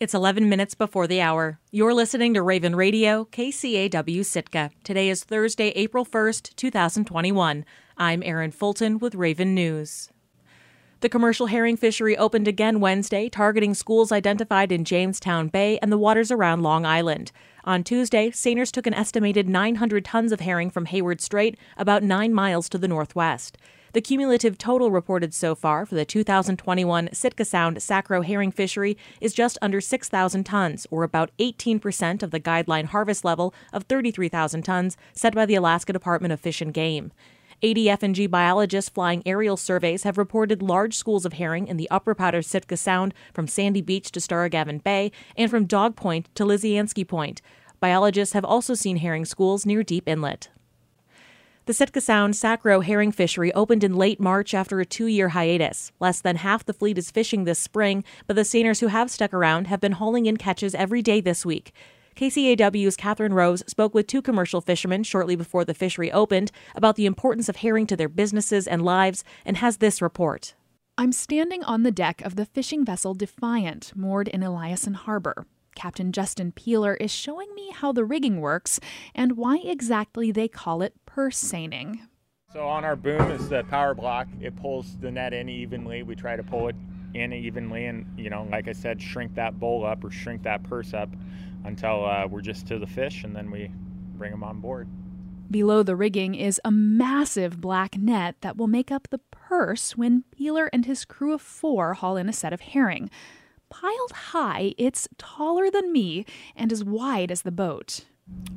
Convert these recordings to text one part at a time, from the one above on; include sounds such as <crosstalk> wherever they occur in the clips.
It's 11 minutes before the hour. You're listening to Raven Radio, KCAW Sitka. Today is Thursday, April 1st, 2021. I'm Erin Fulton with Raven News. The commercial herring fishery opened again Wednesday, targeting schools identified in Jamestown Bay and the waters around Long Island. On Tuesday, seiners took an estimated 900 tons of herring from Hayward Strait, about nine miles to the northwest. The cumulative total reported so far for the 2021 Sitka Sound sac roe herring fishery is just under 6,000 tons, or about 18% of the guideline harvest level of 33,000 tons set by the Alaska Department of Fish and Game. ADF&G biologists flying aerial surveys have reported large schools of herring in the upper part of Sitka Sound from Sandy Beach to Starrigavan Bay and from Dog Point to Lisianski Point. Biologists have also seen herring schools near Deep Inlet. The Sitka Sound sac roe herring fishery opened in late March after a two year hiatus. Less than half the fleet is fishing this spring, but the seiners who have stuck around have been hauling in catches every day this week. KCAW's Catherine Rose spoke with two commercial fishermen shortly before the fishery opened about the importance of herring to their businesses and lives and has this report. I'm standing on the deck of the fishing vessel Defiant, moored in Eliason Harbor. Captain Justin Peeler is showing me how the rigging works and why exactly they call it purse seining. So on our boom is the power block. It pulls the net in evenly. We try to pull it in evenly and, you know, like I said, shrink that bowl up or shrink that purse up until uh, we're just to the fish and then we bring them on board. Below the rigging is a massive black net that will make up the purse when Peeler and his crew of four haul in a set of herring. Piled high, it's taller than me and as wide as the boat.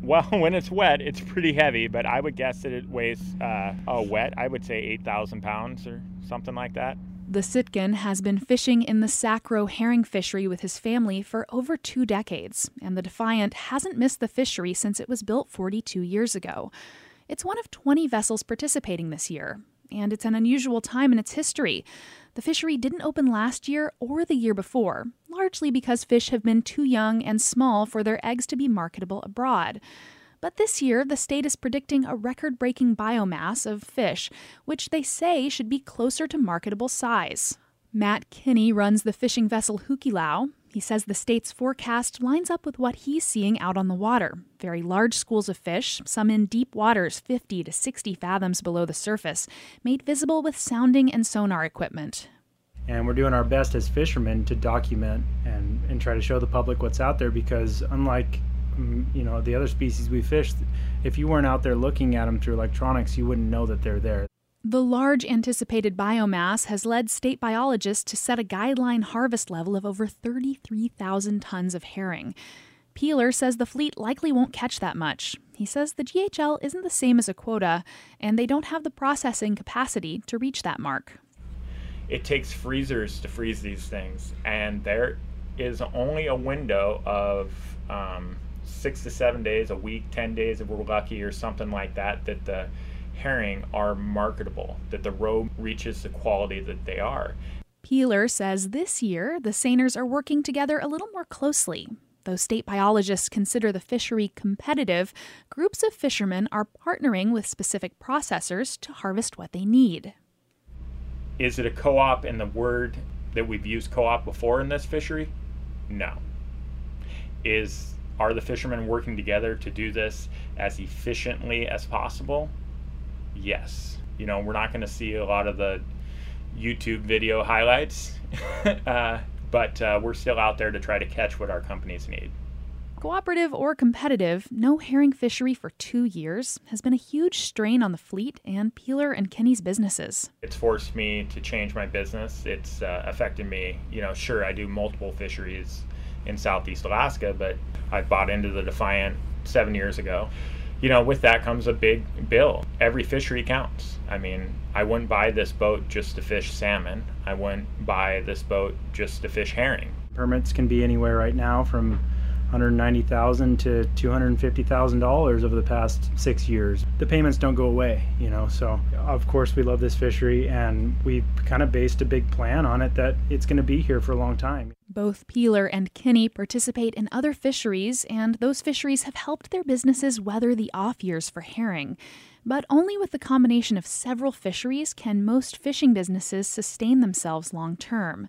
Well, <laughs> when it's wet, it's pretty heavy, but I would guess that it weighs, uh, oh, wet, I would say 8,000 pounds or something like that. The Sitkan has been fishing in the sac roe herring fishery with his family for over two decades, and the Defiant hasn't missed the fishery since it was built 42 years ago. It's one of 20 vessels participating this year, and it's an unusual time in its history. The fishery didn't open last year or the year before, largely because fish have been too young and small for their eggs to be marketable abroad. But this year, the state is predicting a record breaking biomass of fish, which they say should be closer to marketable size. Matt Kinney runs the fishing vessel Hukilau. He says the state's forecast lines up with what he's seeing out on the water very large schools of fish, some in deep waters 50 to 60 fathoms below the surface, made visible with sounding and sonar equipment. And we're doing our best as fishermen to document and, and try to show the public what's out there because, unlike mm, you know the other species we fish, if you weren't out there looking at them through electronics, you wouldn't know that they're there. The large anticipated biomass has led state biologists to set a guideline harvest level of over 33,000 tons of herring. Peeler says the fleet likely won't catch that much. He says the GHL isn't the same as a quota, and they don't have the processing capacity to reach that mark. It takes freezers to freeze these things, and there is only a window of um, six to seven days, a week, 10 days if we're lucky, or something like that, that the herring are marketable, that the roe reaches the quality that they are. Peeler says this year the seiners are working together a little more closely. Though state biologists consider the fishery competitive, groups of fishermen are partnering with specific processors to harvest what they need. Is it a co op in the word that we've used co op before in this fishery? No. Is are the fishermen working together to do this as efficiently as possible? Yes. You know, we're not going to see a lot of the YouTube video highlights, <laughs> uh, but uh, we're still out there to try to catch what our companies need. Cooperative or competitive, no herring fishery for two years has been a huge strain on the fleet and Peeler and Kinney's businesses. It's forced me to change my business. It's uh, affected me. You know, sure, I do multiple fisheries in Southeast Alaska, but I bought into the Defiant seven years ago you know, with that comes a big bill. Every fishery counts. I mean, I wouldn't buy this boat just to fish salmon. I wouldn't buy this boat just to fish herring. Permits can be anywhere right now from 190,000 to 250,000 dollars over the past six years. The payments don't go away, you know. So of course we love this fishery, and we kind of based a big plan on it that it's going to be here for a long time. Both Peeler and Kinney participate in other fisheries, and those fisheries have helped their businesses weather the off years for herring. But only with the combination of several fisheries can most fishing businesses sustain themselves long term.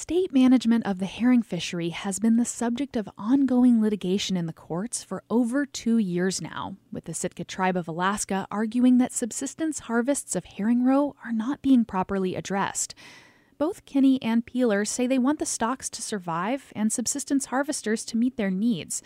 State management of the herring fishery has been the subject of ongoing litigation in the courts for over two years now, with the Sitka tribe of Alaska arguing that subsistence harvests of herring roe are not being properly addressed. Both Kinney and Peeler say they want the stocks to survive and subsistence harvesters to meet their needs,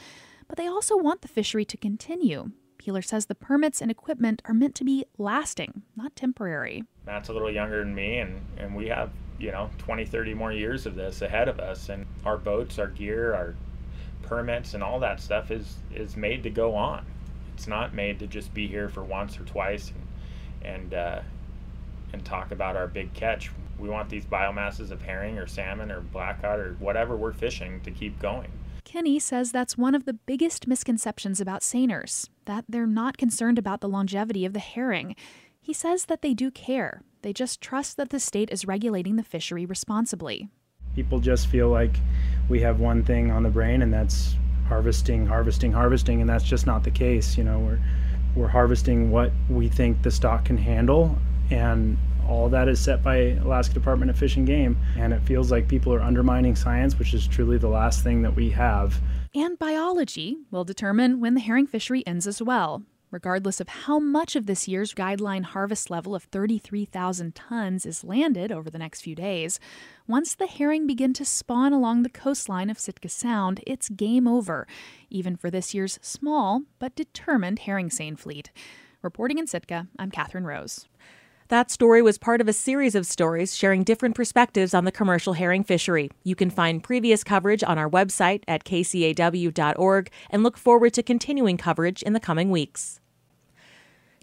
but they also want the fishery to continue. Peeler says the permits and equipment are meant to be lasting, not temporary. Matt's a little younger than me, and, and we have you know 20 30 more years of this ahead of us and our boats our gear our permits and all that stuff is is made to go on it's not made to just be here for once or twice and and uh, and talk about our big catch we want these biomasses of herring or salmon or blackcod or whatever we're fishing to keep going Kinney says that's one of the biggest misconceptions about seiners, that they're not concerned about the longevity of the herring. He says that they do care. They just trust that the state is regulating the fishery responsibly. People just feel like we have one thing on the brain, and that's harvesting, harvesting, harvesting, and that's just not the case. You know, we're we're harvesting what we think the stock can handle, and all that is set by Alaska Department of Fish and Game. And it feels like people are undermining science, which is truly the last thing that we have. And biology will determine when the herring fishery ends as well regardless of how much of this year's guideline harvest level of 33,000 tons is landed over the next few days. Once the herring begin to spawn along the coastline of Sitka Sound, it's game over, even for this year's small but determined herring seine fleet. Reporting in Sitka, I'm Catherine Rose. That story was part of a series of stories sharing different perspectives on the commercial herring fishery. You can find previous coverage on our website at kcaw.org and look forward to continuing coverage in the coming weeks.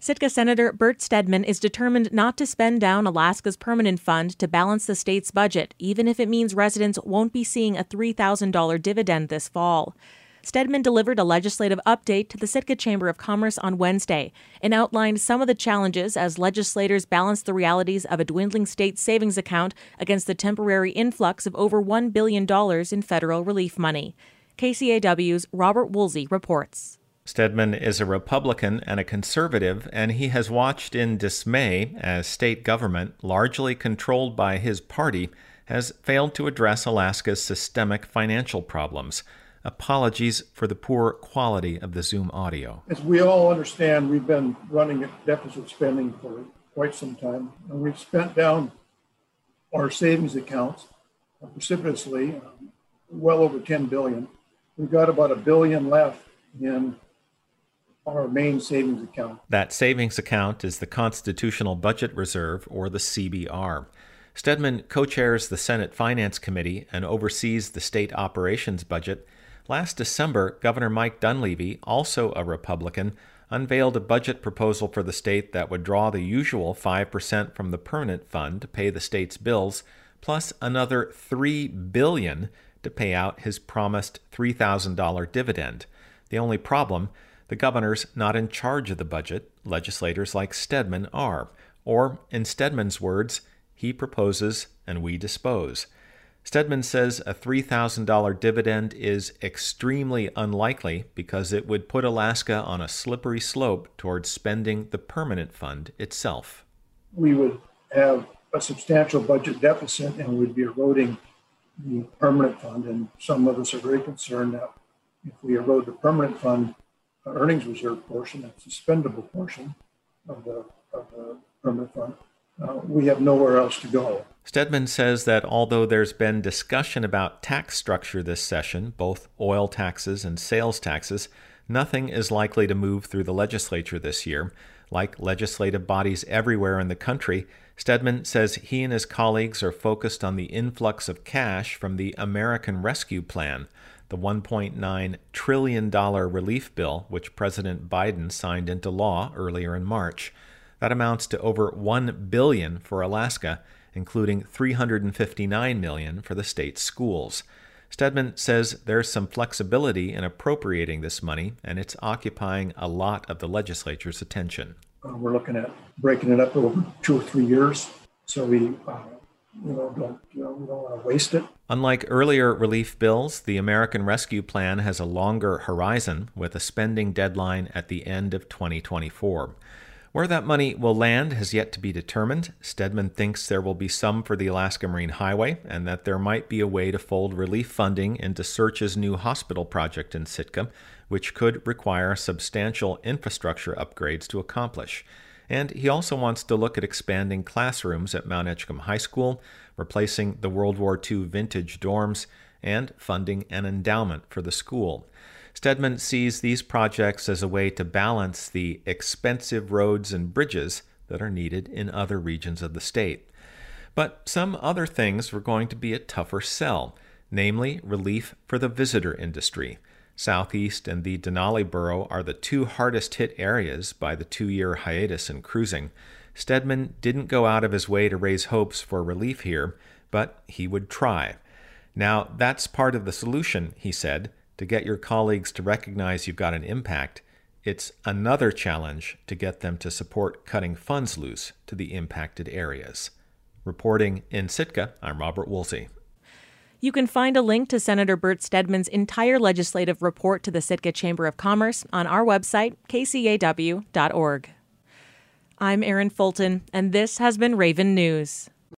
Sitka Senator Bert Stedman is determined not to spend down Alaska's permanent fund to balance the state's budget, even if it means residents won't be seeing a $3,000 dividend this fall. Stedman delivered a legislative update to the Sitka Chamber of Commerce on Wednesday and outlined some of the challenges as legislators balance the realities of a dwindling state savings account against the temporary influx of over $1 billion in federal relief money. KCAW's Robert Woolsey reports. Stedman is a Republican and a conservative, and he has watched in dismay as state government, largely controlled by his party, has failed to address Alaska's systemic financial problems. Apologies for the poor quality of the Zoom audio. As we all understand, we've been running at deficit spending for quite some time, and we've spent down our savings accounts precipitously, well over 10 billion. We've got about a billion left in our main savings account. That savings account is the Constitutional Budget Reserve, or the CBR. Stedman co chairs the Senate Finance Committee and oversees the state operations budget. Last December, Governor Mike Dunleavy, also a Republican, unveiled a budget proposal for the state that would draw the usual 5% from the permanent fund to pay the state's bills, plus another 3 billion to pay out his promised $3,000 dividend. The only problem the governor's not in charge of the budget, legislators like Stedman are. Or, in Stedman's words, he proposes and we dispose. Stedman says a $3,000 dividend is extremely unlikely because it would put Alaska on a slippery slope towards spending the permanent fund itself. We would have a substantial budget deficit and we'd be eroding the permanent fund. And some of us are very concerned that if we erode the permanent fund, earnings reserve portion, that suspendable portion of the, of the permanent fund, uh, we have nowhere else to go. Stedman says that although there's been discussion about tax structure this session, both oil taxes and sales taxes, nothing is likely to move through the legislature this year. Like legislative bodies everywhere in the country, Stedman says he and his colleagues are focused on the influx of cash from the American Rescue Plan, the $1.9 trillion relief bill which President Biden signed into law earlier in March. That amounts to over 1 billion for Alaska, including 359 million for the state's schools. Stedman says there's some flexibility in appropriating this money, and it's occupying a lot of the legislature's attention. Uh, we're looking at breaking it up over two or three years, so we uh, you know, don't, you know, we don't want to waste it. Unlike earlier relief bills, the American Rescue Plan has a longer horizon with a spending deadline at the end of 2024. Where that money will land has yet to be determined. Stedman thinks there will be some for the Alaska Marine Highway and that there might be a way to fold relief funding into SEARHC's new hospital project in Sitka, which could require substantial infrastructure upgrades to accomplish. And he also wants to look at expanding classrooms at Mount Edgecumbe High School, replacing the World War II vintage dorms, and funding an endowment for the school. Stedman sees these projects as a way to balance the expensive roads and bridges that are needed in other regions of the state. But some other things were going to be a tougher sell, namely relief for the visitor industry. Southeast and the Denali Borough are the two hardest hit areas by the two year hiatus in cruising. Stedman didn't go out of his way to raise hopes for relief here, but he would try. Now, that's part of the solution, he said to get your colleagues to recognize you've got an impact, it's another challenge to get them to support cutting funds loose to the impacted areas. Reporting in Sitka, I'm Robert Woolsey. You can find a link to Senator Bert Stedman's entire legislative report to the Sitka Chamber of Commerce on our website, kcaw.org. I'm Erin Fulton, and this has been Raven News.